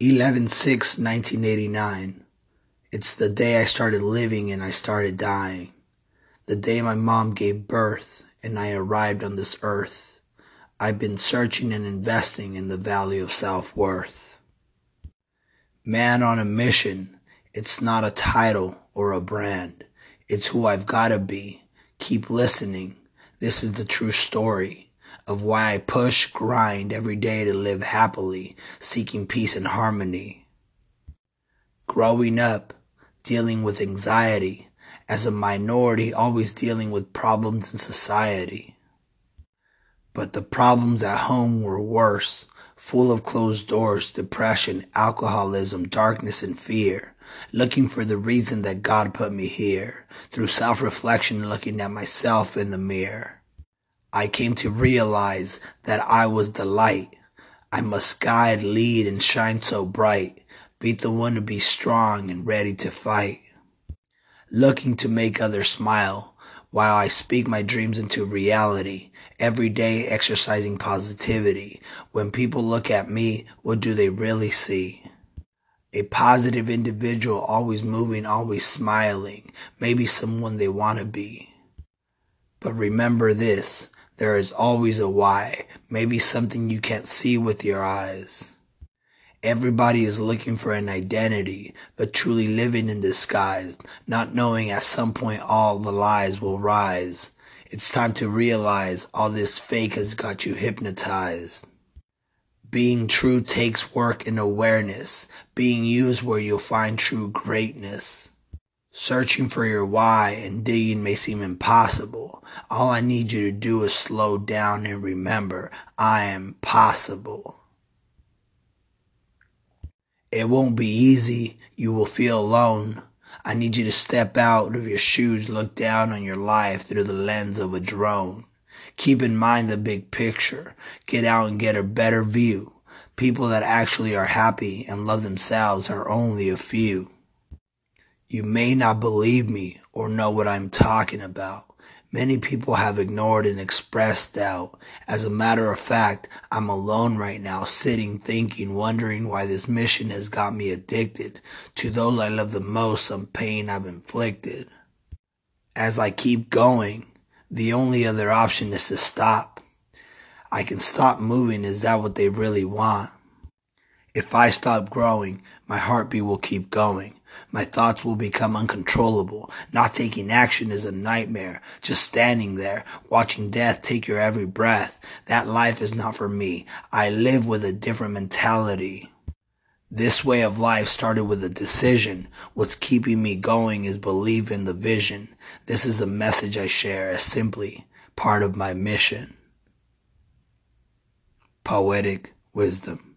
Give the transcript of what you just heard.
11 6 1989. It's the day I started living and I started dying. The day my mom gave birth and I arrived on this earth. I've been searching and investing in the value of self worth. Man on a mission. It's not a title or a brand. It's who I've gotta be. Keep listening. This is the true story of why I push, grind every day to live happily, seeking peace and harmony. Growing up, dealing with anxiety, as a minority, always dealing with problems in society. But the problems at home were worse, full of closed doors, depression, alcoholism, darkness, and fear. Looking for the reason that God put me here, through self reflection, looking at myself in the mirror. I came to realize that I was the light. I must guide, lead, and shine so bright. Be the one to be strong and ready to fight. Looking to make others smile while I speak my dreams into reality. Every day exercising positivity. When people look at me, what do they really see? A positive individual, always moving, always smiling. Maybe someone they want to be. But remember this there is always a why, maybe something you can't see with your eyes. Everybody is looking for an identity, but truly living in disguise, not knowing at some point all the lies will rise. It's time to realize all this fake has got you hypnotized. Being true takes work and awareness. Being used where you'll find true greatness. Searching for your why and digging may seem impossible. All I need you to do is slow down and remember I am possible. It won't be easy. You will feel alone. I need you to step out of your shoes, look down on your life through the lens of a drone. Keep in mind the big picture. Get out and get a better view. People that actually are happy and love themselves are only a few. You may not believe me or know what I'm talking about. Many people have ignored and expressed doubt. As a matter of fact, I'm alone right now, sitting, thinking, wondering why this mission has got me addicted to those I love the most, some pain I've inflicted. As I keep going, the only other option is to stop. I can stop moving. Is that what they really want? If I stop growing, my heartbeat will keep going. My thoughts will become uncontrollable. Not taking action is a nightmare. Just standing there, watching death take your every breath. That life is not for me. I live with a different mentality. This way of life started with a decision. What's keeping me going is belief in the vision. This is a message I share as simply part of my mission. Poetic wisdom.